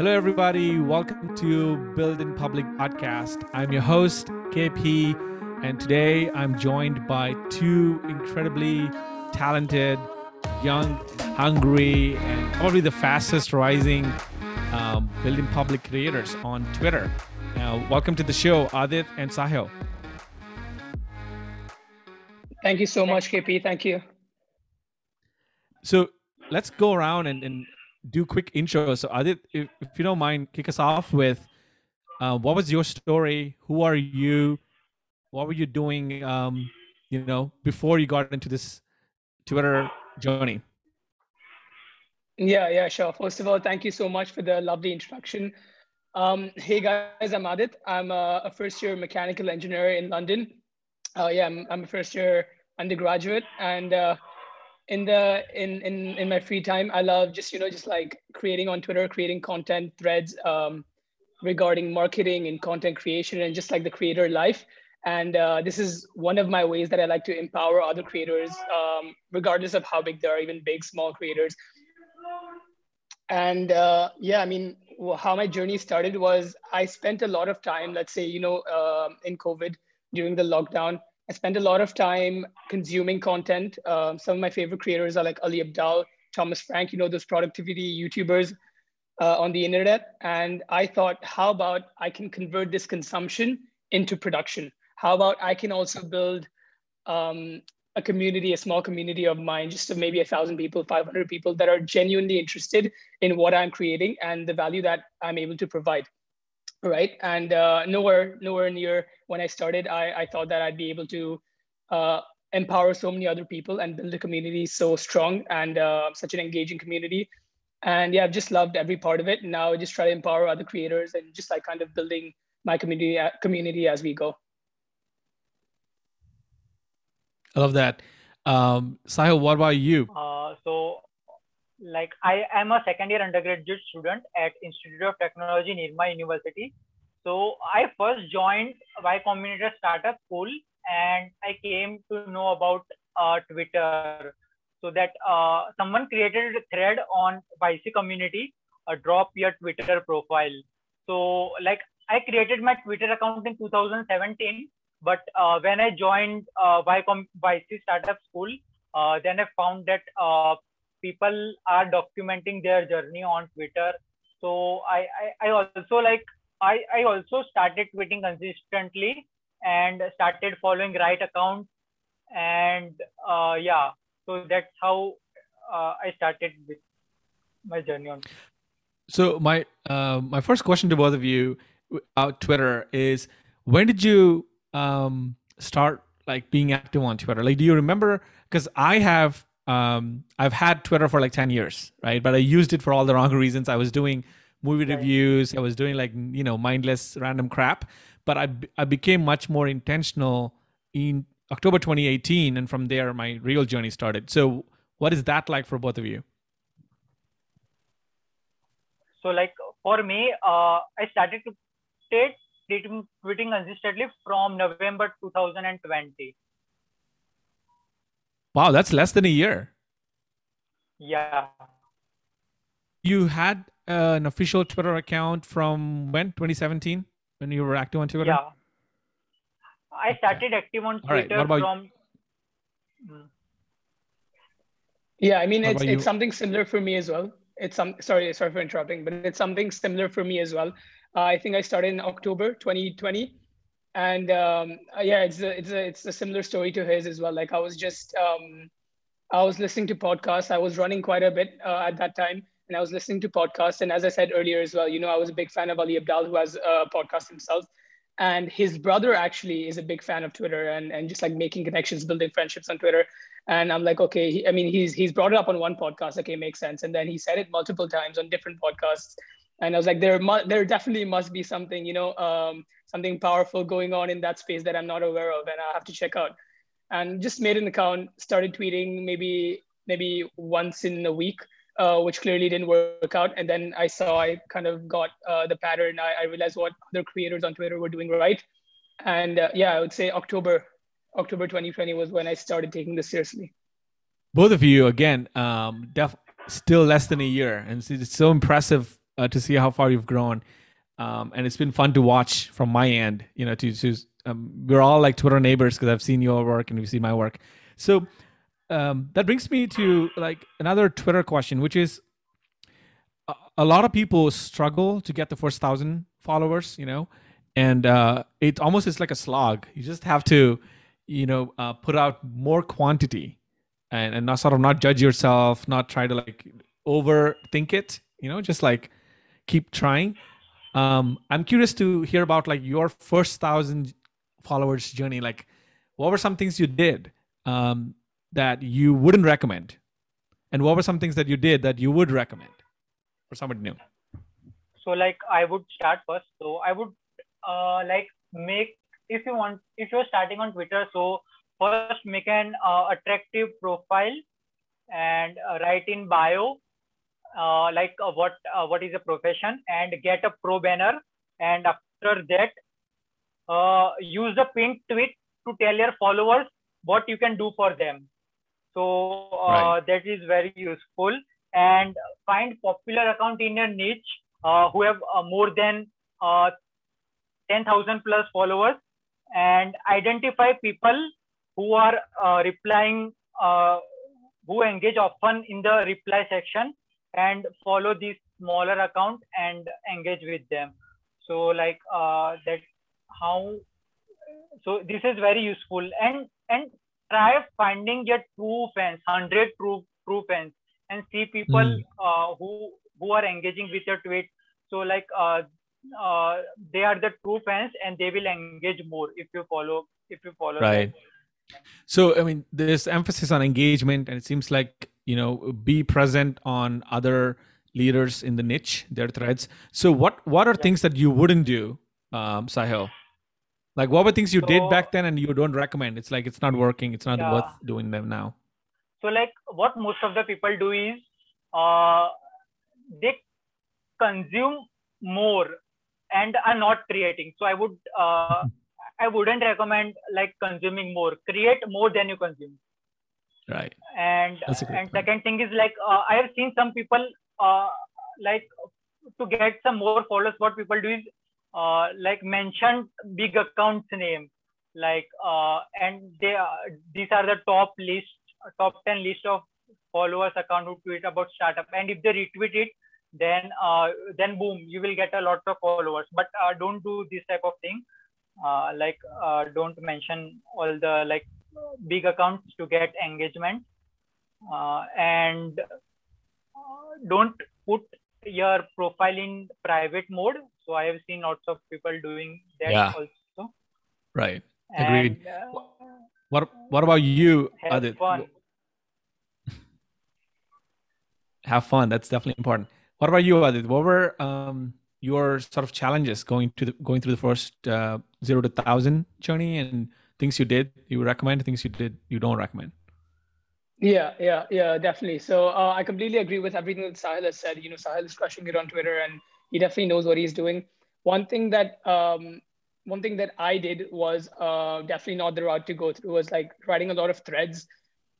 Hello, everybody. Welcome to Build in Public podcast. I'm your host, KP, and today I'm joined by two incredibly talented, young, hungry, and probably the fastest rising um, Build in Public creators on Twitter. Now, welcome to the show, Adit and Sahil. Thank you so much, KP. Thank you. So let's go around and, and do quick intro. So Adit, if, if you don't mind, kick us off with uh, what was your story? Who are you? What were you doing? Um, you know, before you got into this Twitter journey. Yeah, yeah, sure. First of all, thank you so much for the lovely introduction. Um, hey guys, I'm Adit. I'm a, a, first year mechanical engineer in London. Uh, yeah, I'm, I'm, a first year undergraduate, and uh, in the in in in my free time i love just you know just like creating on twitter creating content threads um, regarding marketing and content creation and just like the creator life. And uh, this is one of my ways that i like to empower other creators um, regardless of how big they are even big small creators. And uh, yeah i mean how my journey started was i spent a lot of time let's say you know uh, in covid during the lockdown I spend a lot of time consuming content. Um, some of my favorite creators are like Ali Abdaal, Thomas Frank, you know, those productivity YouTubers uh, on the internet. And I thought, how about I can convert this consumption into production? How about I can also build um, a community, a small community of mine, just of maybe a thousand people, 500 people that are genuinely interested in what I'm creating and the value that I'm able to provide right? And uh, nowhere, nowhere near when I started, I, I thought that I'd be able to uh, empower so many other people and build a community so strong and uh, such an engaging community. And yeah, I've just loved every part of it. Now I just try to empower other creators and just like kind of building my community uh, community as we go. I love that. Um, Sahil, what about you? Uh, so like I am a second year undergraduate student at Institute of Technology Nirma University. So I first joined Y Combinator Startup School and I came to know about uh, Twitter. So that uh, someone created a thread on YC community, uh, drop your Twitter profile. So like I created my Twitter account in 2017, but uh, when I joined uh, YC Startup School, uh, then I found that uh, people are documenting their journey on Twitter. So I, I, I also like I, I also started tweeting consistently and started following right accounts and uh, yeah so that's how uh, I started with my journey on. So my uh, my first question to both of you about Twitter is when did you um, start like being active on Twitter? Like, do you remember? Because I have um, I've had Twitter for like 10 years, right? But I used it for all the wrong reasons. I was doing movie right. reviews, I was doing like, you know, mindless random crap. But I, I became much more intentional in October 2018. And from there, my real journey started. So, what is that like for both of you? So, like for me, uh, I started to take tweeting consistently from November 2020. Wow, that's less than a year. Yeah. You had uh, an official Twitter account from when? 2017 when you were active on Twitter? Yeah. I started active on Twitter right, from. Hmm. Yeah, I mean it's it's something similar for me as well. It's some sorry sorry for interrupting, but it's something similar for me as well. Uh, I think I started in October 2020, and um, uh, yeah, it's a, it's a it's a similar story to his as well. Like I was just um, I was listening to podcasts. I was running quite a bit uh, at that time, and I was listening to podcasts. And as I said earlier as well, you know, I was a big fan of Ali Abdaal, who has a podcast himself. And his brother actually is a big fan of Twitter and, and just like making connections, building friendships on Twitter. And I'm like, okay, he, I mean, he's he's brought it up on one podcast. Okay, makes sense. And then he said it multiple times on different podcasts and I was like, there, mu- there definitely must be something, you know, um, something powerful going on in that space that I'm not aware of, and I have to check out. And just made an account, started tweeting maybe maybe once in a week, uh, which clearly didn't work out. And then I saw I kind of got uh, the pattern. I, I, realized what other creators on Twitter were doing right, and uh, yeah, I would say October October 2020 was when I started taking this seriously. Both of you, again, um, def- still less than a year, and it's so impressive uh, to see how far you've grown, um, and it's been fun to watch from my end. You know, to, to um, we're all like Twitter neighbors because I've seen your work and you've seen my work. So um, that brings me to like another Twitter question, which is a, a lot of people struggle to get the first thousand followers. You know, and uh, it almost is like a slog. You just have to, you know, uh, put out more quantity and, and not sort of not judge yourself, not try to like overthink it, you know, just like keep trying. Um, I'm curious to hear about like your first thousand followers journey. Like, what were some things you did um, that you wouldn't recommend, and what were some things that you did that you would recommend for somebody new? So, like, I would start first. So, I would uh, like make if you want if you're starting on Twitter. So, first make an uh, attractive profile and uh, write in bio uh, like uh, what uh, what is a profession and get a pro banner and after that uh, use the pinned tweet to tell your followers what you can do for them so right. that is very useful and find popular account in your niche who have more than 10,000 plus followers and identify people who are uh, replying, uh, who engage often in the reply section and follow these smaller account and engage with them. So like uh, that how, so this is very useful and, and try finding your true fans, 100 true, true fans and see people mm. who, who are engaging with your tweet. So like uh, uh, they are the true fans and they will engage more if you follow if you follow right them so i mean there's emphasis on engagement and it seems like you know be present on other leaders in the niche their threads so what what are yeah. things that you wouldn't do um sahil like what were things you so, did back then and you don't recommend it's like it's not working it's not yeah. worth doing them now so like what most of the people do is uh they consume more and are not creating so i would uh, I wouldn't recommend like consuming more. Create more than you consume. Right. And and second thing is like uh, I have seen some people uh, like to get some more followers. What people do is uh, like mention big accounts name like uh, and they uh, these are the top list top 10 list of followers account who tweet about startup and if they retweet it then uh, then boom you will get a lot of followers but uh, don't do this type of thing uh, like uh, don't mention all the like big accounts to get engagement. Uh, and don't put your profile in private mode. So i have seen lots of people doing that yeah. also. Right. Agreed. And, uh, what what about you have Adit? fun. Have fun. That's definitely important. What about you Adit? what were um your sort of challenges going to the, going through the first uh, zero to thousand journey? And things you did you recommend things you did you don't recommend. Yeah yeah yeah definitely. So uh, i completely agree with everything that sahil has said. You know sahil is crushing it on twitter and he definitely knows what he's doing. One thing that um, one thing that i did was uh, definitely not the route to go through was like writing a lot of threads.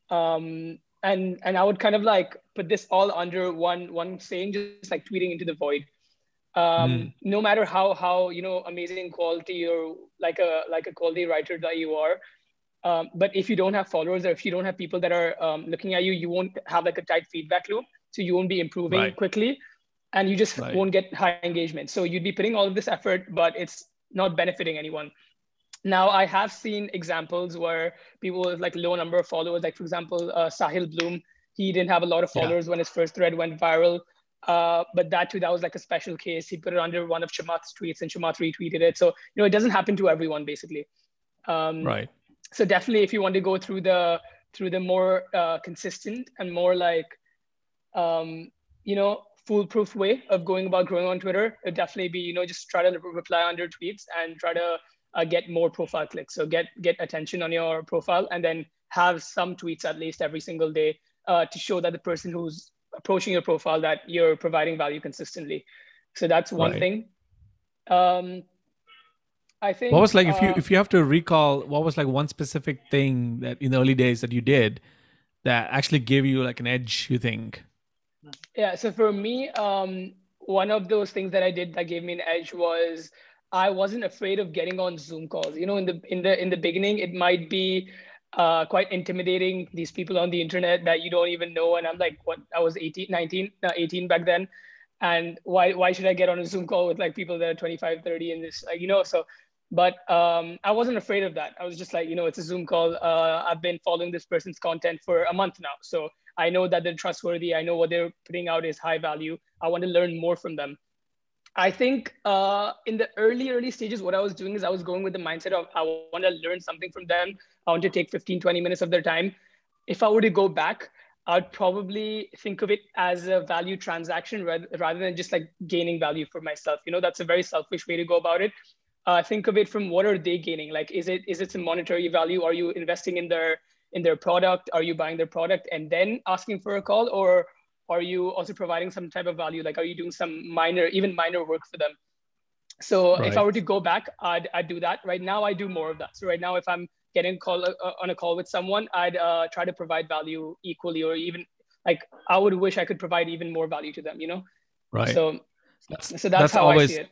Um, and and i would kind of like put this all under one one saying just like tweeting into the void um, mm. no matter how how you know amazing quality or like a like a quality writer that you are um, but if you don't have followers or if you don't have people that are um, looking at you you won't have like a tight feedback loop so you won't be improving right. quickly and you just right. won't get high engagement so you'd be putting all of this effort but it's not benefiting anyone now i have seen examples where people with like low number of followers like for example uh, sahil bloom he didn't have a lot of followers yeah. when his first thread went viral uh, but that too, that was like a special case. He put it under one of Chamath's tweets, and Chamath retweeted it. So you know, it doesn't happen to everyone, basically. Um, right. So definitely, if you want to go through the through the more uh, consistent and more like, um, you know, foolproof way of going about growing on Twitter, it definitely be you know just try to reply under tweets and try to uh, get more profile clicks. So get get attention on your profile, and then have some tweets at least every single day uh, to show that the person who's approaching your profile that you're providing value consistently. So that's one right. thing. Um, I think. What was like uh, if you uh, if you have to recall what was like one specific thing that in the early days that you did that actually gave you like an edge? You think? Yeah. So for me, um, one of those things that I did that gave me an edge was I wasn't afraid of getting on Zoom calls. You know, in the in the in the beginning, it might be uh, quite intimidating. These people on the internet that you don't even know, and I'm like, what? I was 18, 19, uh, 18 back then, and why why should I get on a Zoom call with like people that are 25, 30, and this, like, you know, so. But um, I wasn't afraid of that. I was just like, you know, it's a Zoom call. Uh, I've been following this person's content for a month now, so I know that they're trustworthy. I know what they're putting out is high value. I want to learn more from them. I think uh, in the early, early stages, what I was doing is I was going with the mindset of I want to learn something from them. I want to take 15, 20 minutes of their time. If I were to go back, I'd probably think of it as a value transaction rather, rather than just like gaining value for myself. You know, that's a very selfish way to go about it. Uh, think of it from what are they gaining? Like, is it is it some monetary value? Are you investing in their in their product? Are you buying their product and then asking for a call, or are you also providing some type of value? Like, are you doing some minor, even minor work for them? So right. if I were to go back, I'd, I'd do that. Right now, I do more of that. So right now, if I'm getting call uh, on a call with someone, I'd uh, try to provide value equally, or even like I would wish I could provide even more value to them. You know. Right. So that's, so that's, that's how always, I see it.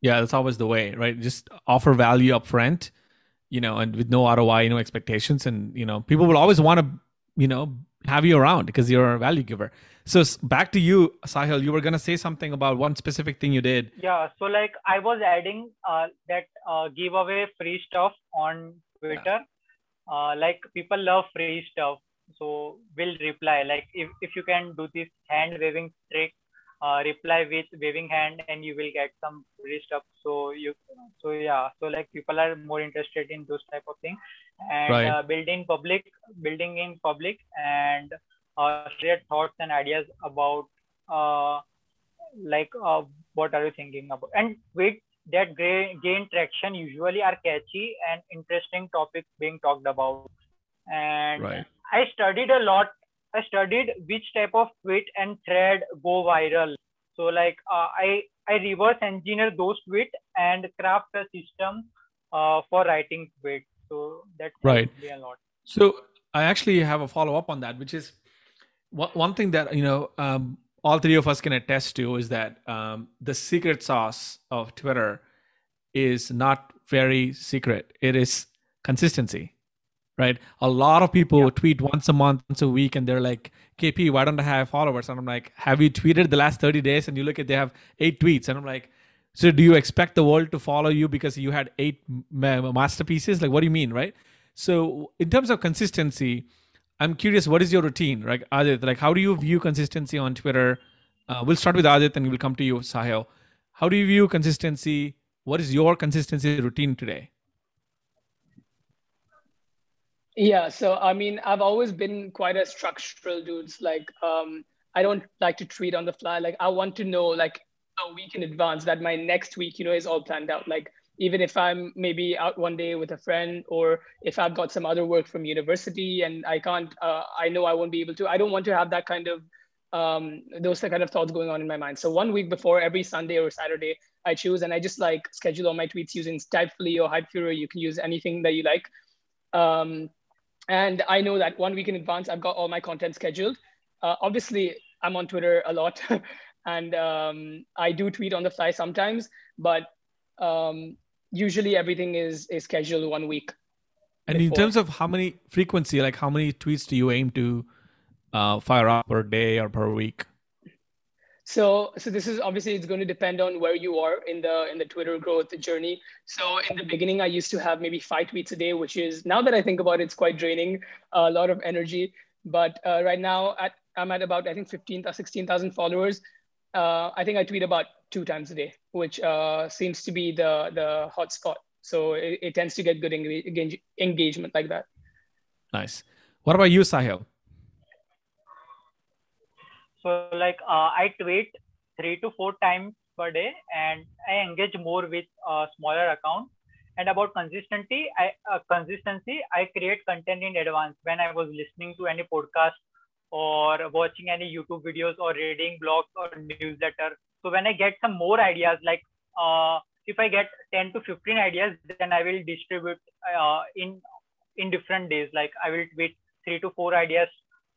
Yeah, that's always the way, right? Just offer value up front, you know, and with no ROI, no expectations, and you know, people will always want to, you know, have you around because you're a value giver. So back to you, Sahil. You were gonna say something about one specific thing you did. Yeah. So like I was adding uh, that uh, giveaway free stuff on Twitter. Yeah. Uh, like people love free stuff, so we'll reply. Like if if you can do this hand waving trick, uh, reply with waving hand, and you will get some free stuff. So you so yeah. So like people are more interested in those type of things, and right. uh, building public, building in public, and uh, share thoughts and ideas about uh, like uh, what are you thinking about and with that gain traction usually are catchy and interesting topics being talked about. And right. i studied a lot. I studied which type of tweet and thread go viral. So like uh, i i reverse engineer those tweets and craft a system uh, for writing tweets so that's right. a lot. So i actually have a follow up on that which is one thing that you know um, all three of us can attest to is that um, the secret sauce of Twitter is not very secret. It is consistency, right? A lot of people yeah. tweet once a month, once a week, and they're like, "KP, why don't I have followers?" And I'm like, "Have you tweeted the last 30 days?" And you look at they have eight tweets, and I'm like, "So do you expect the world to follow you because you had eight masterpieces? Like, what do you mean, right?" So in terms of consistency I'm curious, what is your routine, right, Adit? Like, how do you view consistency on Twitter? Uh, we'll start with Adit, and we'll come to you, Sahil. How do you view consistency? What is your consistency routine today? Yeah, so I mean, I've always been quite a structural dude. Like, um, I don't like to tweet on the fly. Like, I want to know like a week in advance that my next week, you know, is all planned out. Like, even if I'm maybe out one day with a friend or if I've got some other work from university and I can't, uh, I know I won't be able to, I don't want to have that kind of, um, those kind of thoughts going on in my mind. So one week before every Sunday or Saturday, I choose and I just like schedule all my tweets using Typefully or Hypefury. You can use anything that you like. Um, and I know that one week in advance, I've got all my content scheduled. Uh, obviously, I'm on Twitter a lot and um, I do tweet on the fly sometimes, but um, usually everything is is scheduled one week. And before. in terms of how many frequency, like how many tweets do you aim to uh, fire up per day or per week? So, so this is obviously it's going to depend on where you are in the in the Twitter growth journey. So, in the beginning, I used to have maybe five tweets a day, which is now that I think about it, it's quite draining, a lot of energy. But uh, right now, at, I'm at about I think 15 or 16,000 followers uh, I think I tweet about two times a day, which uh, seems to be the the hot spot. So it, it tends to get good engage, engagement like that. Nice. What about you, Sahil? So like uh, I tweet three to four times per day, and I engage more with a smaller account. And about consistency, I uh, consistency I create content in advance when I was listening to any podcast or watching any YouTube videos or reading blogs or newsletter. So when I get some more ideas, like uh, if I get 10 to 15 ideas, then I will distribute uh, in in different days. Like I will tweet three to four ideas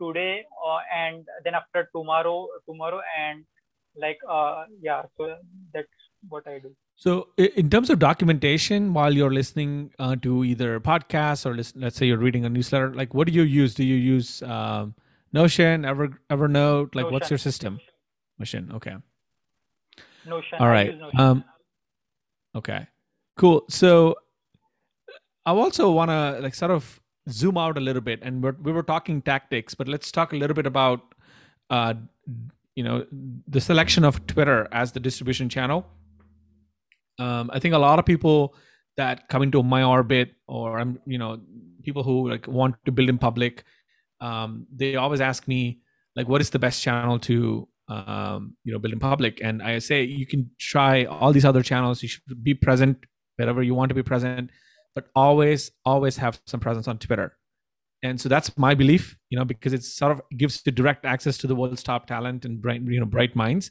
today, uh, and then after tomorrow, tomorrow, and like uh yeah so that's what i do So, in terms of documentation, while you're listening uh, to either podcasts or listen, let's say you're reading a newsletter, like what do you use? Do you use um, Notion, Ever Evernote? Like, what's your system? Notion. Okay. notion All right. Notion. Um, okay. Cool. So, I also want to like sort of zoom out a little bit, and we're, we were talking tactics, but let's talk a little bit about, uh, you know, the selection of Twitter as the distribution channel. Um, I think a lot of people that come into my orbit, or I'm, you know, people who like want to build in public, um, they always ask me like, what is the best channel to um, you know build in public? And i say you can try all these other channels. You should be present wherever you want to be present but always always have some presence on twitter. And so that's my belief you know because it sort of gives you direct access to the world's top talent and bright you know bright minds.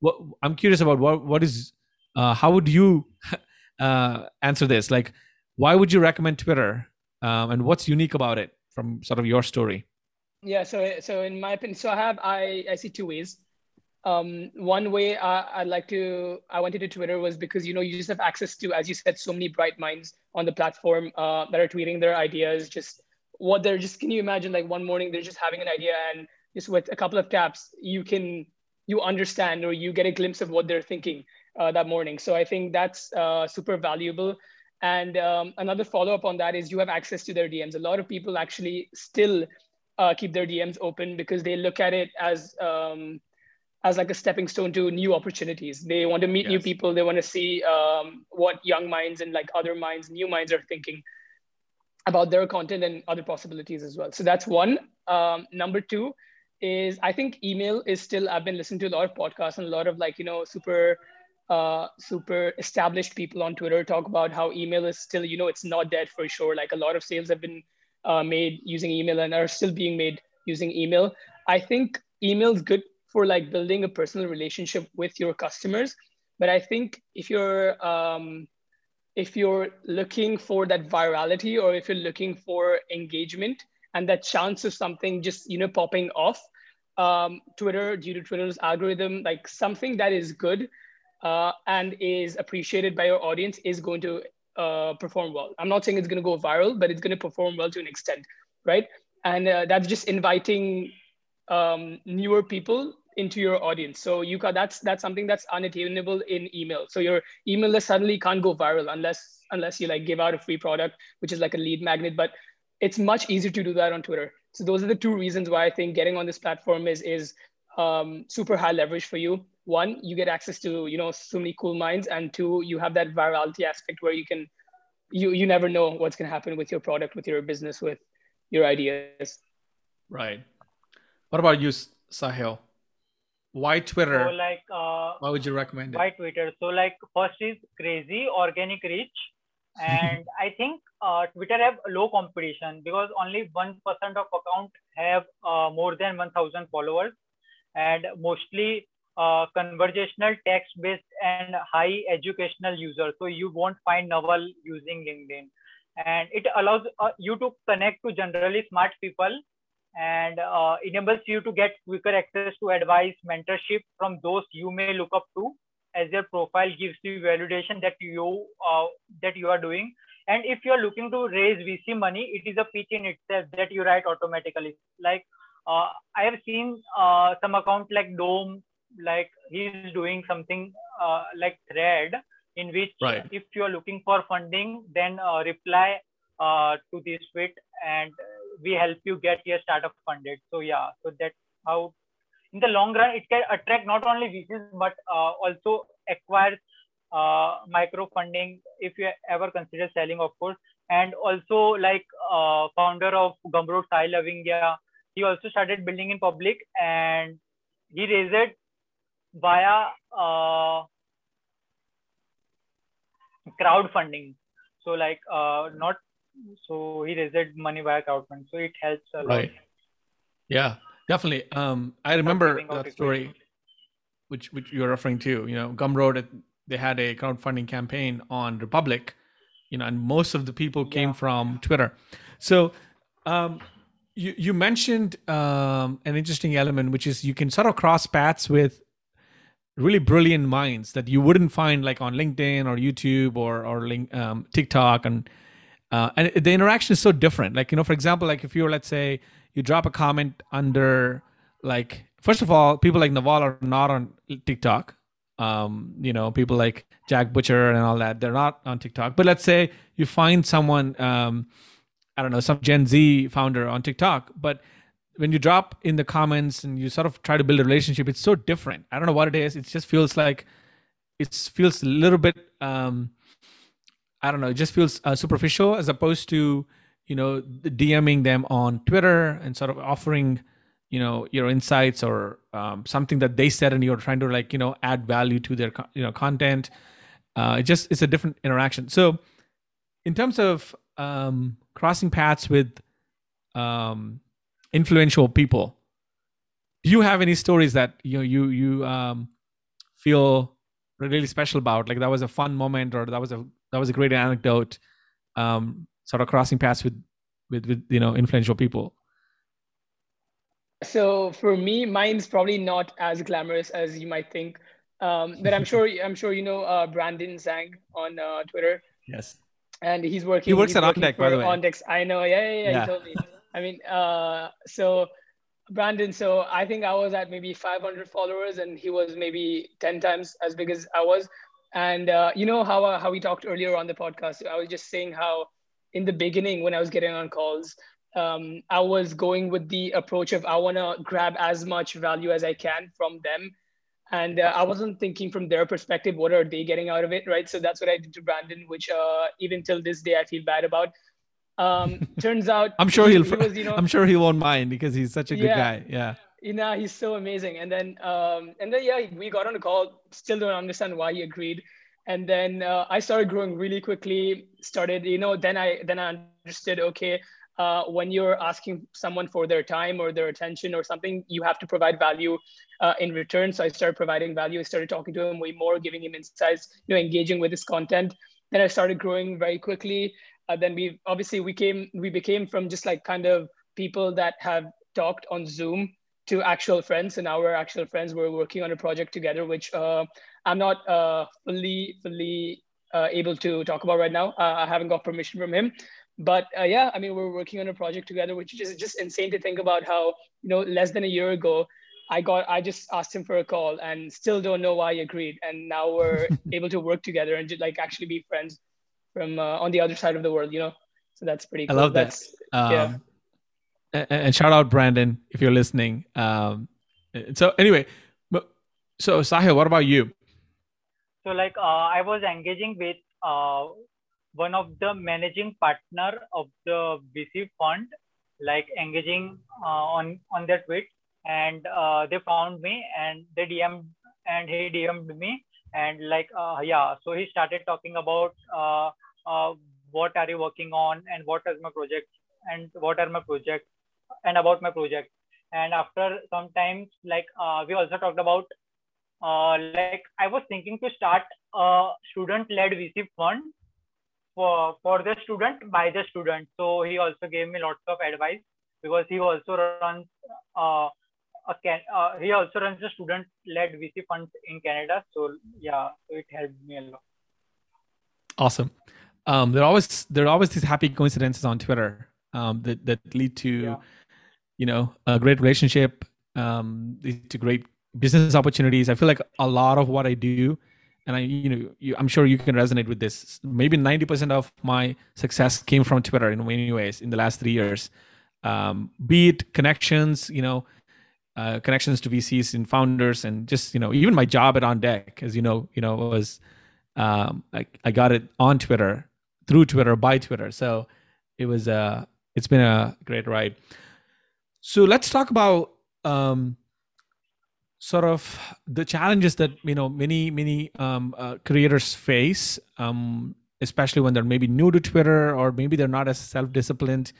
What i'm curious about what what is uh, how would you uh, answer this? Like why would you recommend twitter? Um, and what's unique about it from sort of your story Yeah, so so in my opinion, so I have I I see two ways. Um, one way I, I'd like to I went into Twitter was because you know you just have access to, as you said, so many bright minds on the platform uh, that are tweeting their ideas. Just what they're just can you imagine like one morning they're just having an idea and just with a couple of taps you can you understand or you get a glimpse of what they're thinking uh, that morning. So I think that's uh, super valuable. And um, another follow up on that is you have access to their DMs. A lot of people actually still uh, keep their DMs open because they look at it as um, as like a stepping stone to new opportunities. They want to meet new people. They want to see um, what young minds and like other minds, new minds are thinking about their content and other possibilities as well. So that's one. Um, number two is I think email is still. I've been listening to a lot of podcasts and a lot of like you know super uh, super established people on Twitter talk about how email is still you know it's not dead for sure. Like a lot of sales have been uh, made using email and are still being made using email. I think email is good for like building a personal relationship with your customers. But I think if you're um, if you're looking for that virality or if you're looking for engagement and that chance of something just you know popping off, um, Twitter due to Twitter's algorithm, like something that is good uh, and is appreciated by your audience is going to uh, perform well. I'm not saying it's going to go viral, but it's going to perform well to an extent, right? And uh, that's just inviting um, newer people into your audience. So you got that's that's something that's unattainable in email. So your email list suddenly can't go viral unless unless you like give out a free product, which is like a lead magnet. But it's much easier to do that on Twitter. So those are the two reasons why I think getting on this platform is is um, super high leverage for you. One, you get access to you know so many cool minds, and two, you have that virality aspect where you can you you never know what's going to happen with your product, with your business, with your ideas. right. What about you sahil? Why twitter? So like uh, why would you recommend it? by Twitter. So like first is crazy organic reach, and I think uh, Twitter have low competition because only one percent of account have uh, more than one thousand followers, and mostly conversational text based and high educational user. So you won't find Naval using LinkedIn, and it allows uh, you to connect to generally smart people and uh, enables you to get quicker access to advice, mentorship from those you may look up to, as their profile gives you validation that you uh, that you are doing. And if you are looking to raise VC money, it is a pitch in itself that you write automatically. Like uh, I have seen uh, some account like Dome, like he's doing something uh, like Thread, in which Right. if you are looking for funding, then uh, reply uh, to this tweet and we help you get your startup funded. So yeah, so that's how in the long run it can attract not only VCs but uh, also acquire uh, micro funding if you ever consider selling, of course. And also like uh, founder of Gumroad, Sahil Lavingia, he also started building in public and he raised it via uh, crowdfunding. So like uh, not so he raised money via crowdfunding. So it helps a lot. right yeah definitely um i remember that story which which you're referring to you know gumroad they had a crowdfunding campaign on republic you know and most of the people came Yeah. from twitter so um you you mentioned um an interesting element which is you can sort of cross paths with really brilliant minds that you wouldn't find like on LinkedIn or YouTube or or link, um, TikTok and uh, and the interaction is so different. Like you know, for example, like if you're let's say you drop a comment under like first of all, people like Naval are not on TikTok. Um, you know, people like Jack Butcher and all that, they're not on TikTok. But let's say you find someone, um, I don't know, some Gen Z founder on TikTok, but when you drop in the comments and you sort of try to build a relationship, it's so different. I don't know what it is. It just feels like it feels a little bit. Um, I don't know. It just feels uh, superficial as opposed to you know DMing them on Twitter and sort of offering you know your insights or um, something that they said and you're trying to like you know add value to their you know content. Uh, it just it's a different interaction. So in terms of um, crossing paths with um, influential people. Do you have any stories that you know you you um, feel really special about? Like that was a fun moment or that was a that was a great anecdote um, sort of crossing paths with with with you know influential people? So for me mine's probably not as glamorous as you might think. Um, but i'm sure i'm sure you know uh, brandon zhang on uh, twitter. Yes. And he's working he works at OnDeck, by the way. OnDeck. i know. Yeah yeah, yeah, yeah. he told me I mean, uh, so Brandon, so I think I was at maybe 500 followers and he was maybe 10 times as big as I was. And uh, you know how, uh, how we talked earlier on the podcast, I was just saying how in the beginning when I was getting on calls, um, I was going with the approach of I want to grab as much value as I can from them. And uh, I wasn't thinking from their perspective, what are they getting out of it, right? So that's what I did to Brandon, which uh, even till this day I feel bad about. Um, turns out I'm sure he'll. He was, you know, I'm sure he won't mind because he's such a good yeah, guy. Yeah. You know, he's so amazing. And then, um, and then, yeah, we got on a call. Still don't understand why he agreed. And then uh, I started growing really quickly. Started, you know, then I then I understood. Okay, uh, when you're asking someone for their time or their attention or something, you have to provide value uh, in return. So I started providing value. I started talking to him way more, giving him insights, you know, engaging with his content. Then I started growing very quickly uh, then we obviously we came we became from just like kind of people that have talked on zoom to actual friends and now we're actual friends. We're working on a project together which uh, i'm not uh, fully fully uh, able to talk about right now. Uh, i haven't got permission from him. But uh, yeah i mean we're working on a project together which is just insane to think about how you know less than a year ago I got I just asked him for a call and still don't know why he agreed. And now we're able to work together and just like actually be friends from uh, on the other side of the world, you know. So that's pretty. Cool. I love that. Um, yeah. And, and, shout out Brandon if you're listening. Um, so anyway, so Sahil, what about you? So like uh, I was engaging with uh, one of the managing partner of the VC fund, like engaging uh, on on their tweet, and uh, they found me and they DM'd and he DM'd me and like uh, yeah, so he started talking about uh, what are you working on and what is my project and what are my projects and about my project. And after sometimes like uh, we also talked about uh, like i was thinking to start a student led vc fund for for the student by the student. So he also gave me lots of advice because he also runs uh, a can uh, he also runs a student led vc fund in canada. So yeah it helped me a lot. Awesome um, there are always there are always these happy coincidences on Twitter um, that that lead to yeah. you know a great relationship, um, lead to great business opportunities. I feel like a lot of what I do, and I you know you, I'm sure you can resonate with this. Maybe ninety percent of my success came from Twitter in many ways in the last three years. Um, be it connections, you know, uh, connections to VCs and founders, and just you know even my job at OnDeck, as you know, you know was um, I, I got it on Twitter through Twitter by Twitter. So it was a uh, it's been a great ride. So let's talk about um, sort of the challenges that you know many many um, uh, creators face, um, especially when they're maybe new to Twitter or maybe they're not as self disciplined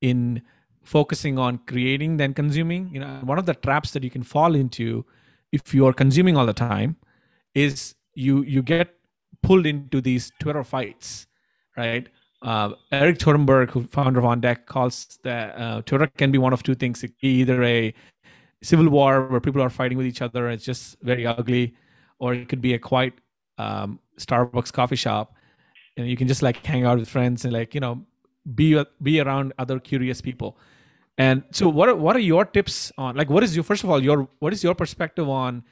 in focusing on creating than consuming. You know, one of the traps that you can fall into if you are consuming all the time is you you get pulled into these Twitter fights right? Uh, Erik Torenberg, who founder of OnDeck, calls that uh, Twitter can be one of two things: either a civil war where people are fighting with each other, and it's just very ugly, or it could be a quiet um, Starbucks coffee shop, and you can just like hang out with friends and like you know be be around other curious people. And so, what are, what are your tips on like what is your first of all your what is your perspective on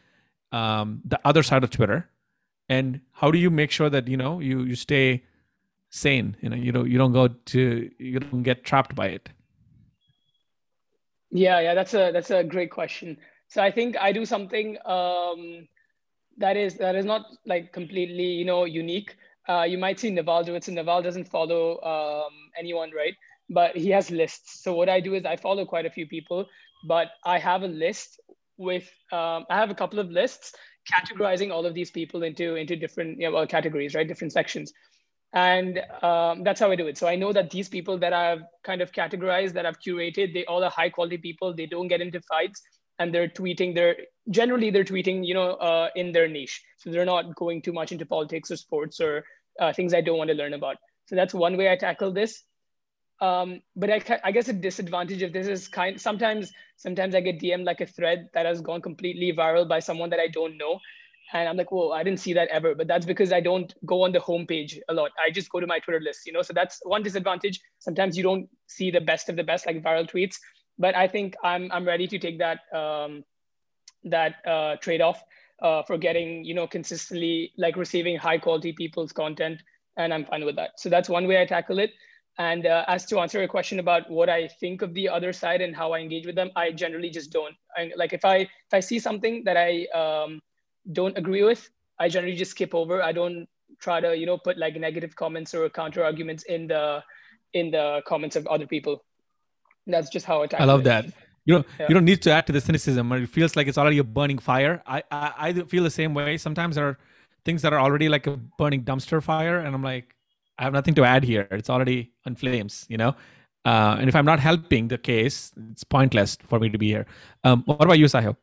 um, the other side of Twitter, and how do you make sure that you know you you stay sane? You know you don't you don't go to you don't get trapped by it. Yeah, yeah, that's a that's a great question. So I think I do something um, that is that is not like completely you know unique. Uh, you might see Naval do it. So Naval doesn't follow um, anyone, right? But he has lists. So what I do is I follow quite a few people, but I have a list with um, I have a couple of lists categorizing all of these people into into different you know, categories, right? Different sections and um, that's how i do it. So i know that these people that i've kind of categorized that i've curated they all are high quality people. They don't get into fights and they're tweeting they're generally they're tweeting you know uh, in their niche. So they're not going too much into politics or sports or uh, things i don't want to learn about. So that's one way i tackle this. Um, but I, I guess a disadvantage of this is kind sometimes sometimes i get dm like a thread that has gone completely viral by someone that i don't know and I'm like, whoa, I didn't see that ever. But that's because I don't go on the homepage a lot. I just go to my Twitter list, you know. So that's one disadvantage. Sometimes you don't see the best of the best, like viral tweets. But I think I'm I'm ready to take that um, that uh, trade off uh, for getting you know consistently like receiving high quality people's content, and I'm fine with that. So that's one way I tackle it. And uh, as to answer your question about what I think of the other side and how I engage with them, I generally just don't. I, like if I if I see something that I um, don't agree with, I generally just skip over. I don't try to, you know, put like negative comments or counter arguments in the in the comments of other people. That's just how I. I love it. that. You don't yeah. you don't need to add to the cynicism. It feels like it's already a burning fire. I, I I feel the same way. Sometimes there are things that are already like a burning dumpster fire, and I'm like, I have nothing to add here. It's already on flames, you know. Uh, and if I'm not helping the case, it's pointless for me to be here. Um, what about you, Sahil?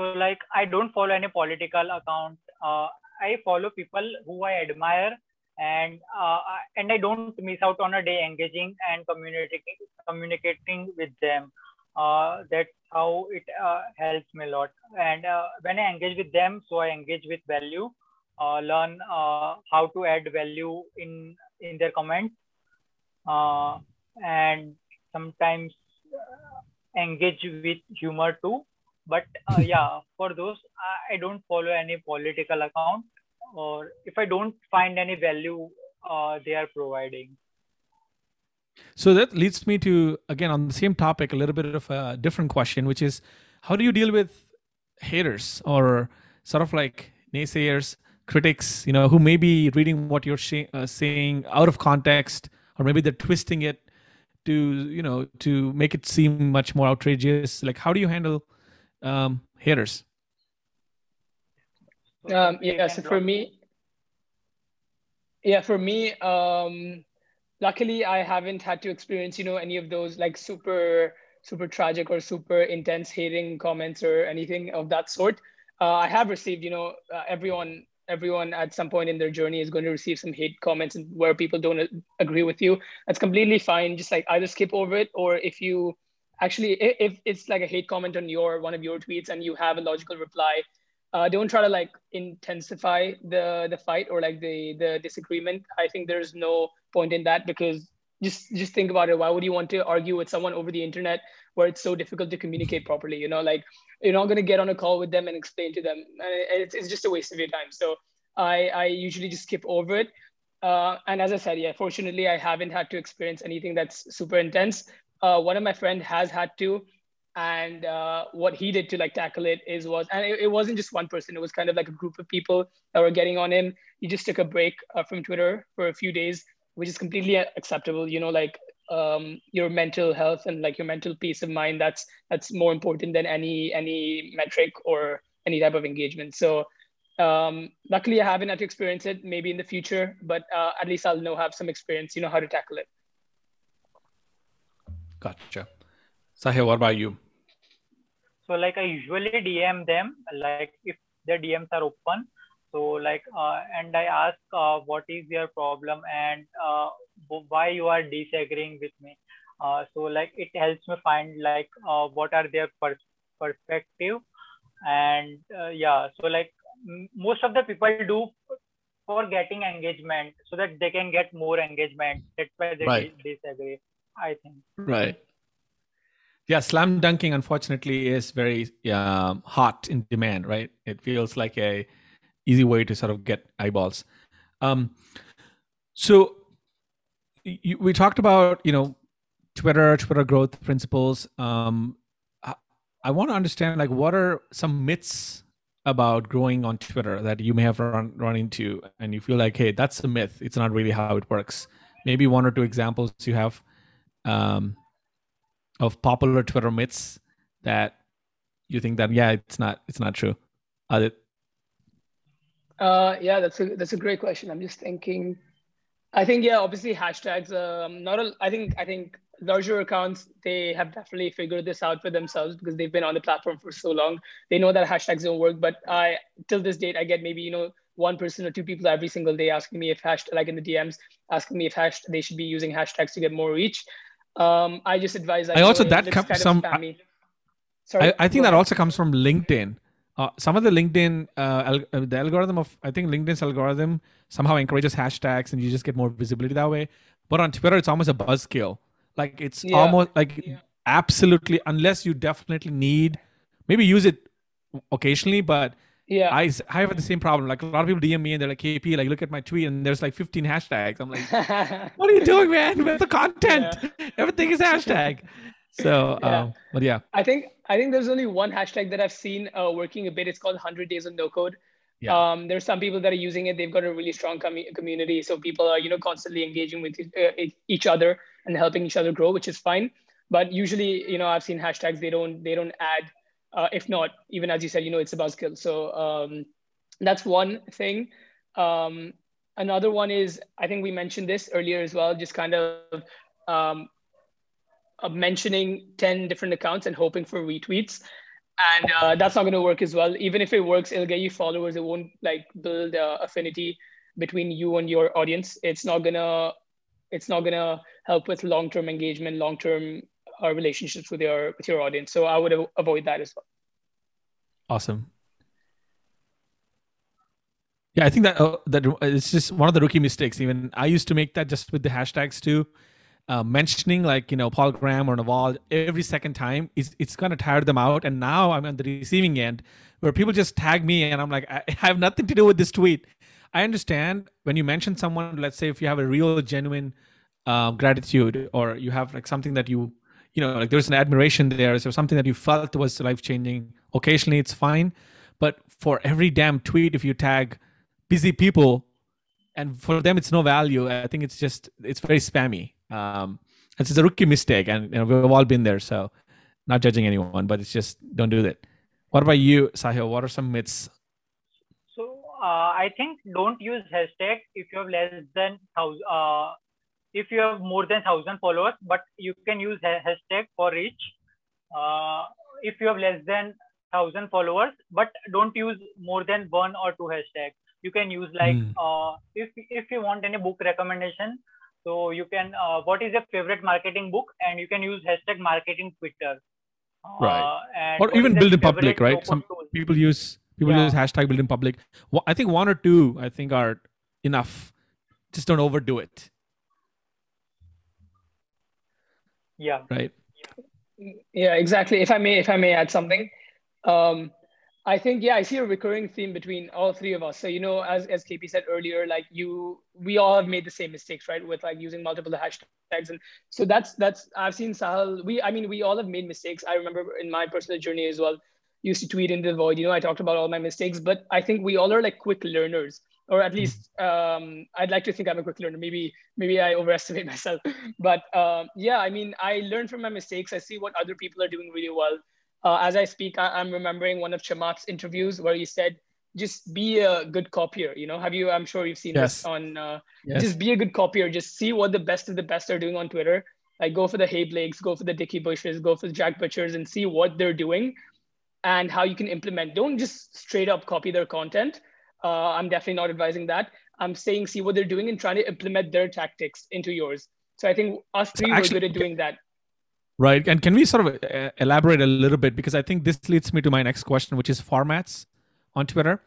So like I don't follow any political account. Uh, I follow people who I admire and uh, and I don't miss out on a day engaging and communicating communicating with them. Uh, that's how it uh, helps me a lot. And uh, when I engage with them, so I engage with value, uh, learn uh, how to add value in in their comments, and sometimes engage with humor too but uh, yeah for those i don't follow any political account or if i don't find any value uh, they are providing. So that leads me to again on the same topic a little bit of a different question which is how do you deal with haters or sort of like naysayers critics you know who may be reading what you're sh- uh, saying out of context or maybe they're twisting it to you know to make it seem much more outrageous? Like how do you handle um, hitters? Um, yeah, so for me, yeah, for me, um, luckily I haven't had to experience, you know, any of those like super, super tragic or super intense hating comments or anything of that sort. Uh, I have received, you know, uh, everyone, everyone at some point in their journey is going to receive some hate comments and where people don't agree with you. That's completely fine. Just like either skip over it or if you actually if it's like a hate comment on your one of your tweets and you have a logical reply uh, don't try to like intensify the the fight or like the the disagreement. I think there's no point in that because just just think about it. Why would you want to argue with someone over the internet where it's so difficult to communicate properly you know? Like you're not going to get on a call with them and explain to them it's, it's just a waste of your time. So i i usually just skip over it. Uh, and as i said yeah fortunately i haven't had to experience anything that's super intense uh, one of my friend has had to and uh, what he did to like tackle it is was and it, it, wasn't just one person. It was kind of like a group of people that were getting on him. He just took a break uh, from twitter for a few days which is completely acceptable you know like um, your mental health and like your mental peace of mind that's that's more important than any any metric or any type of engagement. So um, luckily i haven't had to experience it maybe in the future but uh, at least i'll know have some experience you know how to tackle it Gotcha. Sahil, what about you? So like I usually DM them like if their DMs are open. So like uh, and I ask uh, what is your problem and uh, why you are disagreeing with me. Uh, so like it helps me find like uh, what are their pers- perspective and uh, yeah so like m- most of the people do for getting engagement so that they can get more engagement that's why they Right. dis- disagree i think Right. Yeah, slam dunking unfortunately is very um, hot in demand, right? It feels like a easy way to sort of get eyeballs. Um, so you, we talked about you know Twitter, Twitter growth principles. Um, I, I want to understand like what are some myths about growing on Twitter that you may have run run into, and you feel like, hey, that's a myth. It's not really how it works. Maybe one or two examples you have. Um, of popular Twitter myths that you think that yeah, it's not it's not true. Uh, yeah, that's a that's a great question. I'm just thinking. I think yeah, obviously hashtags. Um, not a. I think I think larger accounts they have definitely figured this out for themselves because they've been on the platform for so long. They know that hashtags don't work. But I till this date, I get maybe you know one person or two people every single day asking me if hash like in the DMs asking me if hash they should be using hashtags to get more reach. Um, I just advise. Like, I also- that comes kind of some- spammy. Sorry, I, I think that ahead. also comes from LinkedIn. Uh, some of the LinkedIn uh, al- uh, the algorithm of I think LinkedIn's algorithm somehow encourages hashtags and you just get more visibility that way. But on Twitter, it's almost a buzzkill. Like it's Yeah. almost like Yeah. absolutely unless you definitely need maybe use it occasionally, but Yeah. I, I have the same problem. Like a lot of people DM me and they're like, KP, like look at my tweet and there's like 15 hashtags. I'm like, what are you doing, man? with the content? Everything is hashtag. So, Yeah. um, but yeah, I think I think there's only one hashtag that I've seen uh, working a bit. It's called 100 Days of No Code. Yeah. Um, there's some people that are using it. They've got a really strong commu- community, so people are you know constantly engaging with uh, each other and helping each other grow, which is fine. But usually, you know, I've seen hashtags. They don't they don't add. Uh, if not, even as you said, you know, it's a buzzkill. So um, that's one thing. Um, another one is I think we mentioned this earlier as well. Just kind of um, mentioning 10 different accounts and hoping for retweets and uh, that's not going to work as well even if it works it'll get you followers it won't like build uh, affinity between you and your audience it's not gonna it's not gonna help with long-term engagement long-term uh, relationships with your with your audience so i would avoid that as well awesome. Yeah, I think that uh, that it's just one of the rookie mistakes. Even I used to make that just with the hashtags too. Uh, mentioning like you know Paul Graham or Naval every second time is it's gonna tire them out. And now I'm on the receiving end where people just tag me and I'm like I I have nothing to do with this tweet. I understand when you mention someone, let's say if you have a real genuine um, gratitude or you have like something that you you know like there's an admiration there, so something that you felt was life changing. Occasionally it's fine, but for every damn tweet, if you tag busy people and for them it's no value. I think it's just it's very spammy. Um it's a rookie mistake and you know, we've all been there so not judging anyone but it's just don't do that. What about you sahil? What are some myths? So uh, I think don't use hashtag if you have less than thousand. Uh, if you have more than thousand followers, but you can use ha- hashtag for reach. Uh, if you have less than thousand followers, but don't use more than one or two hashtags. You can use like Hmm. uh, if if you want any book recommendation, so you can uh, what is your favorite marketing book, and you can use hashtag marketing Twitter. Right. Uh, and or even build in public right some tool? people use people Yeah. use hashtag build in public i think one or two i think are enough just don't overdo it Yeah. right. Yeah exactly. If i may if i may add something. Um i think yeah i see a recurring theme between all three of us. So you know as as kp said earlier like you we all have made the same mistakes right with like using multiple hashtags. And so that's that's i've seen sahil we i mean we all have made mistakes. I remember in my personal journey as well used to tweet into the void. You know i talked about all my mistakes but i think we all are like quick learners or at least um, I'd like to think I'm a quick learner. Maybe maybe I overestimate myself, but um, yeah, I mean, I learn from my mistakes. I see what other people are doing really well. Uh, as I speak, I, am remembering one of Chamath's interviews where he said, "Just be a good copier." You know, have you? I'm sure you've seen Yes. this on. Uh, yes Just be a good copier. Just see what the best of the best are doing on Twitter. Like go for the Hey Blakes, go for the Dickie Bushes, go for the Jack Butchers, and see what they're doing and how you can implement. Don't just straight up copy their content. Uh, I'm definitely not advising that. I'm saying see what they're doing and trying to implement their tactics into yours. So I think us three actually- were good at doing that. Right. And can we sort of uh, elaborate a little bit because I think this leads me to my next question, which is formats on Twitter,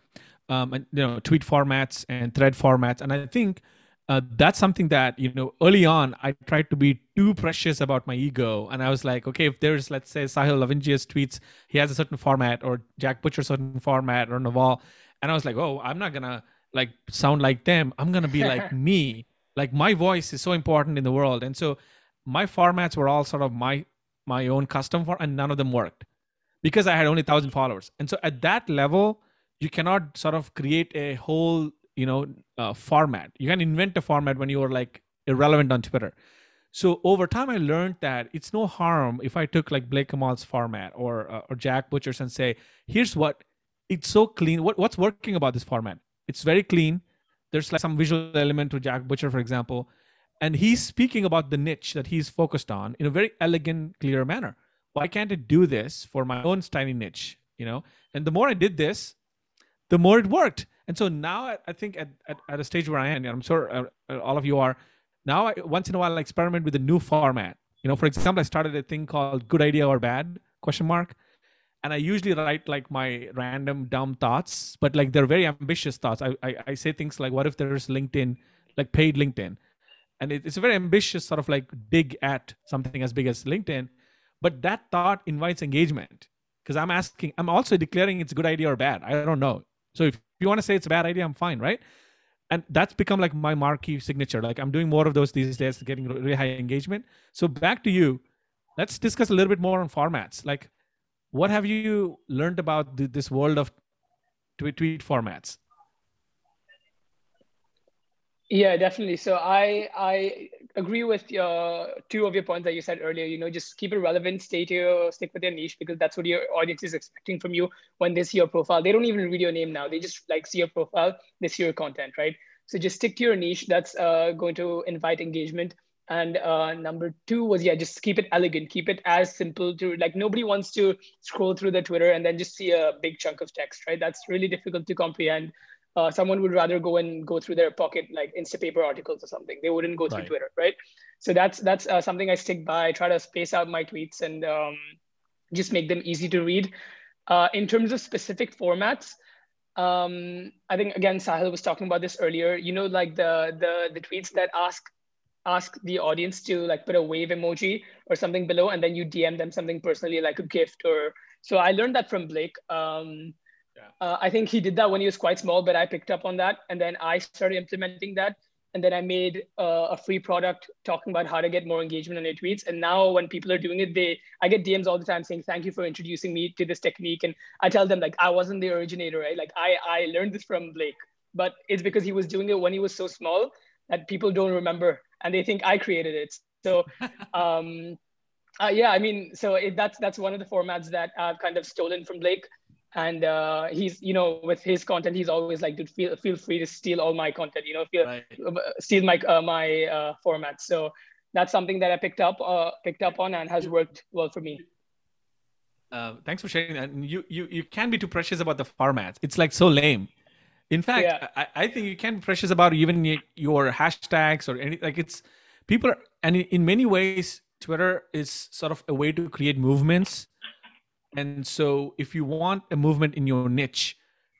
um, and you know, tweet formats and thread formats, and I think uh, that's something that you know early on I tried to be too precious about my ego, and I was like, okay, if there's let's say Sahil Lavingia's tweets, he has a certain format, or Jack Butcher certain format, or Naval, and I was like, oh, I'm not gonna like sound like them. I'm gonna be like me. Like my voice is so important in the world, and so my formats were all sort of my my own custom for, and none of them worked because I had only thousand followers, and so at that level, you cannot sort of create a whole you know uh, format you can invent a format when you're like irrelevant on twitter so over time i learned that it's no harm if i took like blake emal's format or uh, or jack butcher's and say here's what it's so clean. What, what's working about this format? It's very clean. There's like some visual element to jack butcher for example and he's speaking about the niche that he's focused on in a very elegant clear manner. Why can't it do this for my own tiny niche you know? And the more i did this the more it worked. And so now I think at, at, at a stage where I am, I'm sure uh, all of you are, now I, once in a while I experiment with a new format. You know, for example, I started a thing called "Good Idea or Bad?" question mark, and I usually write like my random dumb thoughts, but like they're very ambitious thoughts. I I, I say things like, "What if there's LinkedIn, like paid LinkedIn?" And it, it's a very ambitious sort of like dig at something as big as LinkedIn, but that thought invites engagement because I'm asking, I'm also declaring it's a good idea or bad. I don't know. So if you want to say it's a bad idea, I'm fine, right? And that's become like my marquee signature. Like I'm doing more of those these days, getting really high engagement. So back to you. Let's discuss a little bit more on formats. Like, what have you learned about this world of tweet, tweet formats? Yeah, definitely. So I I agree with your two of your points that you said earlier. You know, just keep it relevant, stay to your stick with your niche because that's what your audience is expecting from you when they see your profile. They don't even read your name now; they just like see your profile, they see your content, right? So just stick to your niche. That's uh, going to invite engagement. And uh, number two was yeah, just keep it elegant, keep it as simple to like nobody wants to scroll through the Twitter and then just see a big chunk of text, right? That's really difficult to comprehend uh, someone would rather go and go through their pocket like Instapaper articles or something. They wouldn't go through right. Twitter, right? So that's that's uh, something I stick by. I try to space out my tweets and um, just make them easy to read. Uh, in terms of specific formats, um, I think again Sahil was talking about this earlier. You know, like the the the tweets that ask ask the audience to like put a wave emoji or something below, and then you DM them something personally like a gift or. So I learned that from Blake. Um, yeah. Uh, I think he did that when he was quite small, but I picked up on that. And then I started implementing that. And then I made uh, a free product talking about how to get more engagement on your tweets. And now when people are doing it, they I get DMs all the time saying, thank you for introducing me to this technique. And I tell them like, I wasn't the originator, right? Like I, I learned this from Blake, but it's because he was doing it when he was so small that people don't remember and they think I created it. So um, uh, yeah, I mean, so it, that's, that's one of the formats that I've kind of stolen from Blake. And uh, he's you know with his content he's always like dude feel feel free to steal all my content you know feel right. Uh, steal my uh, my uh, format. So that's something that i picked up uh, picked up on and has worked well for me. Uh, thanks for sharing that. And you you you can't be too precious about the formats. It's like so lame in fact yeah. I, I think you can't be precious about even your hashtags or any like it's people are and in many ways twitter is sort of a way to create movements. And so if you want a movement in your niche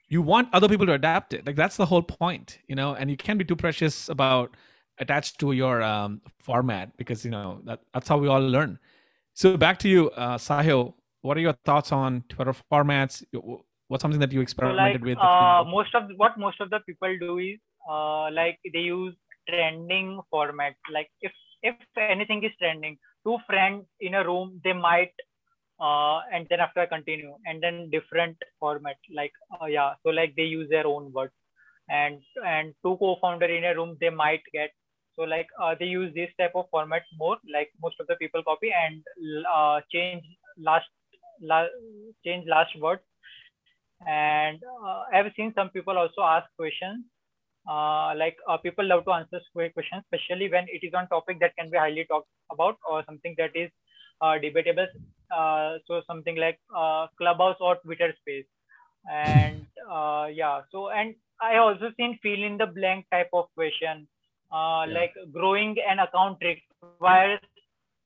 you want other people to adapt it. Like that's the whole point you know? And you can't be too precious about attached to your um, format because you know that, that's how we all learn. So back to you uh, sahil. What are your thoughts on twitter formats what's something that you experimented so like, with uh, most of what most of the people do is uh, like they use trending format. Like if if anything is trending two friends in a room they might uh, and then after I continue and then different format like uh, yeah so like they use their own words. And and two co-founder in a room they might get so like uh, they use this type of format more like most of the people copy and uh, change last la- change last word and uh, I've seen some people also ask questions uh, like uh, people love to answer questions especially when it is on topic that can be highly talked about or something that is uh, debatable. Uh, so something like uh, Clubhouse or Twitter Space, and uh, yeah. So and I also seen fill in the blank type of question, uh, yeah. like growing an account requires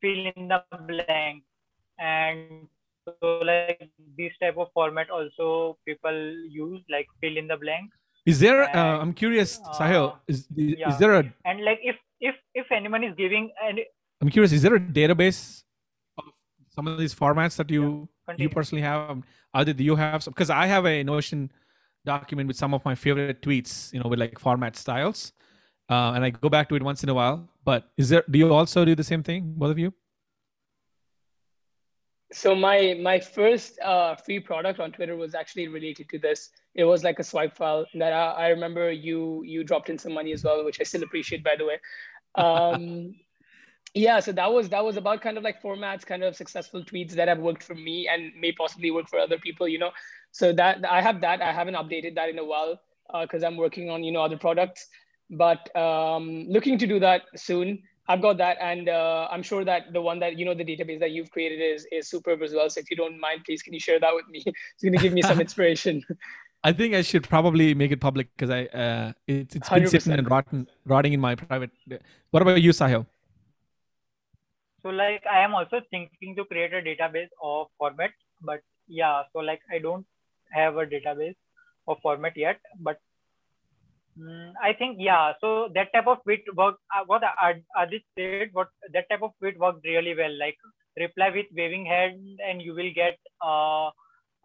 fill in the blank and so like this type of format also people use like fill in the blank. Is there uh, and, uh, i'm curious sahil uh, is, is, yeah. is there a and like if if if anyone is giving and i'm curious is there a database of some of these formats that you yeah, you personally have? Either do you have some because i have a notion document with some of my favorite tweets you know with like format styles. Uh, and i go back to it once in a while but is there do you also do the same thing both of you so my my first uh, free product on Twitter was actually related to this. It was like a swipe file that I, I remember you you dropped in some money as well, which I still appreciate by the way. Um, yeah, so that was that was about kind of like formats, kind of successful tweets that have worked for me and may possibly work for other people. You know, so that I have that. I haven't updated that in a while because uh, I'm working on you know other products, but um, looking to do that soon. I've got that, and uh, I'm sure that the one that you know the database that you've created is is superb as well. So if you don't mind, please can you share that with me? It's going to give me some inspiration. I think I should probably make it public because I uh, it's it's been 100%. sitting and rotten, rotting in my private. What about you, Sahil? So like I am also thinking to create a database of format, but yeah, so like I don't have a database of format yet, but I think yeah. So that type of tweet worked. Uh, what Adit said, what that type of tweet worked really well. Like reply with waving hand, and you will get uh,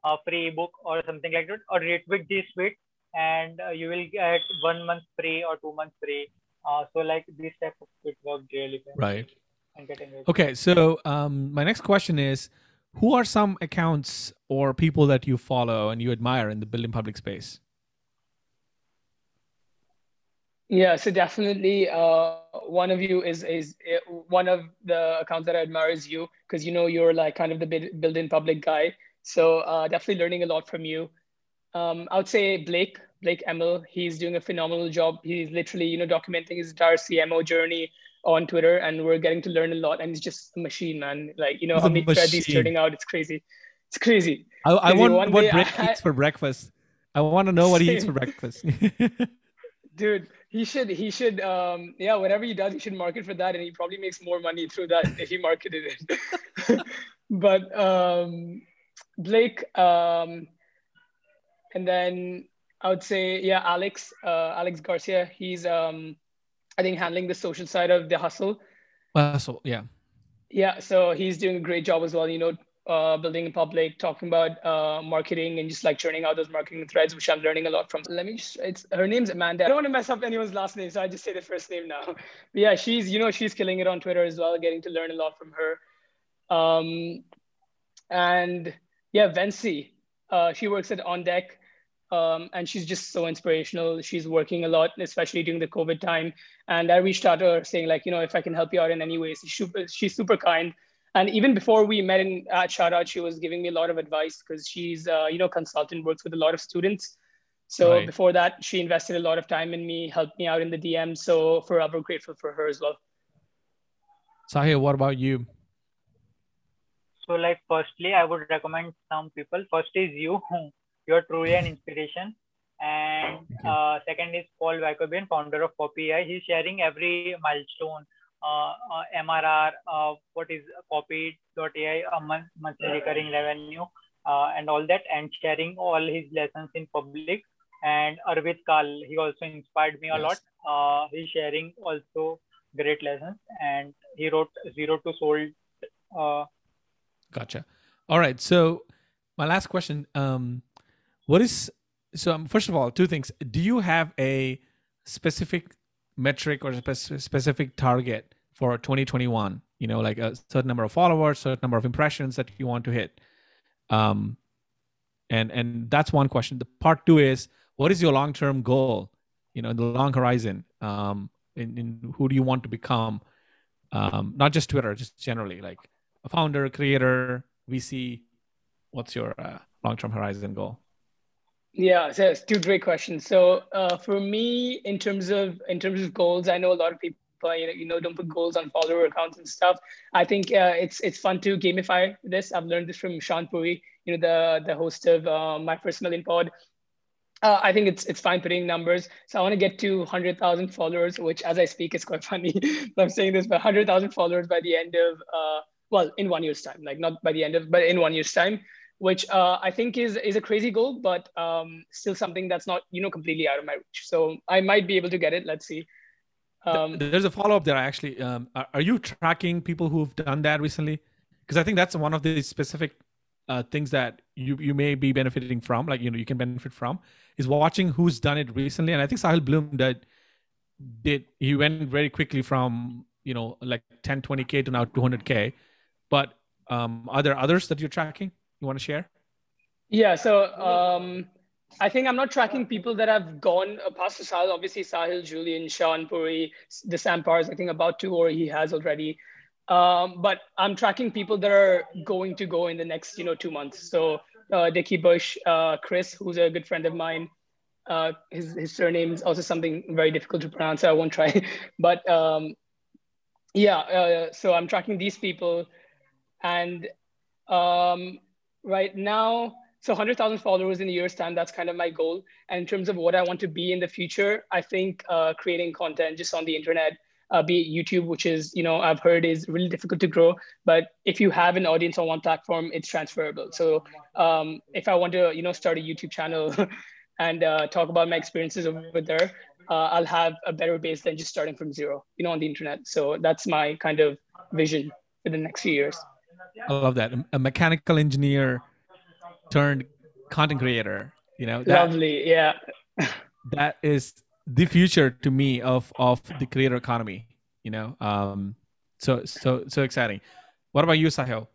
a free book or something like that. Or retweet this tweet, and uh, you will get one month free or two months free. Uh, so like this type of tweet worked really well. Right. Okay, so um, my next question is, who are some accounts or people that you follow and you admire in the building public space? Yeah, so definitely uh, one of you is is uh, one of the accounts that I admire is you because you know you're like kind of the build in public guy. So uh, definitely learning a lot from you. Um, I would say Blake Blake Emal. He's doing a phenomenal job. He's literally you know documenting his entire CMO journey on Twitter, and we're getting to learn a lot. And he's just a machine, man. Like you know how many threads he's turning out. It's crazy. It's crazy. I, I want what Blake eats for breakfast. I want to know what he eats for breakfast. Dude, he should he should um yeah whatever he does he should market for that and he probably makes more money through that if he marketed it. But um blake um and then i would say yeah alex uh alex garcia he's um i think handling the social side of the hustle. Hustle yeah. Yeah so he's doing a great job as well you know uh, building in public, talking about uh, marketing and just like churning out those marketing threads, which I'm learning a lot from. Let me just, it's her name's Amanda. I don't want to mess up anyone's last name, so I just say the first name now. But yeah, she's, you know, she's killing it on Twitter as well, getting to learn a lot from her. Um, and yeah, Vency, uh, she works at On Deck. Um, and she's just so inspirational. She's working a lot, especially during the COVID time. And I reached out to her saying, like, you know, if I can help you out in any way, she's super, she's super kind and even before we met in at Shoutout, she was giving me a lot of advice because she's uh, you know consultant, works with a lot of students. So right. before that, she invested a lot of time in me, helped me out in the DM. So forever grateful for her as well. Sahil, what about you? So like firstly, I would recommend some people. First is you. You're truly an inspiration. And uh, second is Paul Yacoubian, founder of AI. He's sharing every milestone MRR, uh, what is copy.ai, a month, monthly recurring revenue, and all that, and sharing all his lessons in public. And Arvid Kahl, he also inspired me a yes. lot. he's sharing also great lessons, and he wrote Zero to Sold. gotcha. All right. So my last question: um, What is so? Um, first of all, two things. Do you have a specific metric or a specific target for 2021 you know like a certain number of followers certain number of impressions that you want to hit. Um and and that's one question. The part two is what is your long term goal you know the long horizon? Um in, in who do you want to become? Um not just twitter just generally like a founder creator vc what's your uh, long term horizon goal yeah, so two great questions. So uh, for me, in terms of in terms of goals, I know a lot of people you know, you know don't put goals on follower accounts and stuff. I think uh, it's it's fun to gamify this. I've learned this from Shaan Puri, you know, the the host of uh, My First Million Pod. Uh, I think it's it's fine putting numbers. So I want to get to hundred thousand followers, which as I speak is quite funny. I'm saying this, but hundred thousand followers by the end of uh, well, in one year's time, like not by the end of, but in one year's time, which uh, I think is is a crazy goal, but um, still something that's not you know completely out of my reach. So I might be able to get it. Let's see. Um, There's a follow up there actually. Um, are, are, you tracking people who've done that recently? Because I think that's one of the specific uh, things that you you may be benefiting from, like you know you can benefit from, is watching who's done it recently. And I think Sahil Bloom did did he went very quickly from you know like 10 20k to now 200k but um, are there others that you're tracking you want to share yeah so um, i think i'm not tracking people that have gone past sahil obviously sahil julian shaan puri the sam parrs i think about two or he has already um, but I'm tracking people that are going to go in the next, you know, two months. So uh, Dickie Bush, uh, Chris, who's a good friend of mine. Uh, his his surname is also something very difficult to pronounce. So I won't try. but um, yeah, uh, so I'm tracking these people, and um, right now, so 100,000 followers in a year's time. That's kind of my goal. And in terms of what I want to be in the future, I think uh, creating content just on the internet uh, be it YouTube, which is, you know, I've heard is really difficult to grow. But if you have an audience on one platform, it's transferable. So um, if I want to, you know, start a YouTube channel and uh, talk about my experiences over there, uh, I'll have a better base than just starting from zero, you know, on the internet. So that's my kind of vision for the next few years. I love that. A mechanical engineer turned content creator, you know. That, Lovely, yeah. that is the future to me of of the creator economy you know um so so so exciting what about you sahil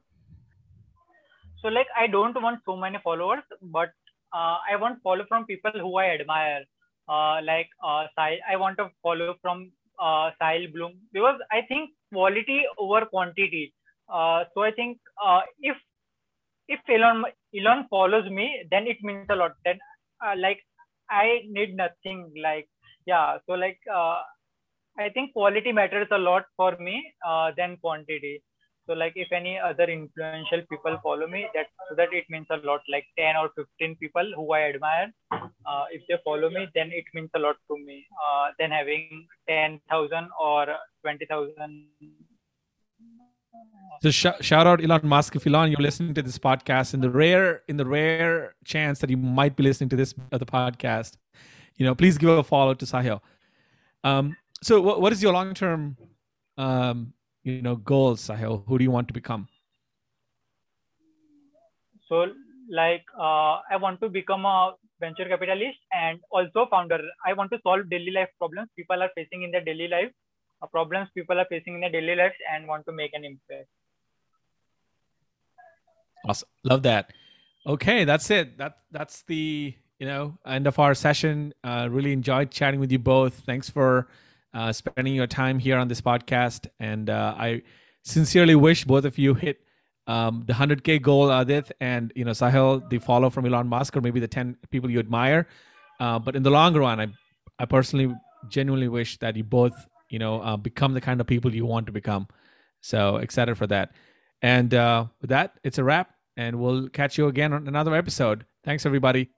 so like i don't want so many followers but uh, i want follow from people who i admire uh, like uh, Sahil, i want to follow from uh, Sahil Bloom because i think quality over quantity uh, so i think uh, if if elon elon follows me then it means a lot. Then uh, like i need nothing like yeah. So like uh, i think quality matters a lot for me uh, than quantity. So like if any other influential people follow me that so that it means a lot. Like 10 or 15 people who i admire uh, if they follow me then it means a lot to me. Uh, having 10000 or 20000 so sh- shout out Elon Musk if Elon you're listening to this podcast in the rare in the rare chance that you might be listening to this other podcast you know, please give a follow to Sahil. Um, so what, is your long-term, um, you know, goals, Sahil? Who do you want to become? So like, uh, I want to become a venture capitalist and also founder. I want to solve daily life problems people are facing in their daily life, uh, problems people are facing in their daily lives and want to make an impact. Awesome. Love that. Okay, that's it. That that's the you know, end of our session. Uh, really enjoyed chatting with you both. Thanks for uh, spending your time here on this podcast. And uh, I sincerely wish both of you hit um, the 100K goal, Adith, and, you know, Sahil, the follow from Elon Musk, or maybe the 10 people you admire. Uh, but in the long run, I, I personally genuinely wish that you both, you know, uh, become the kind of people you want to become. So excited for that. And uh, with that, it's a wrap. And we'll catch you again on another episode. Thanks, everybody.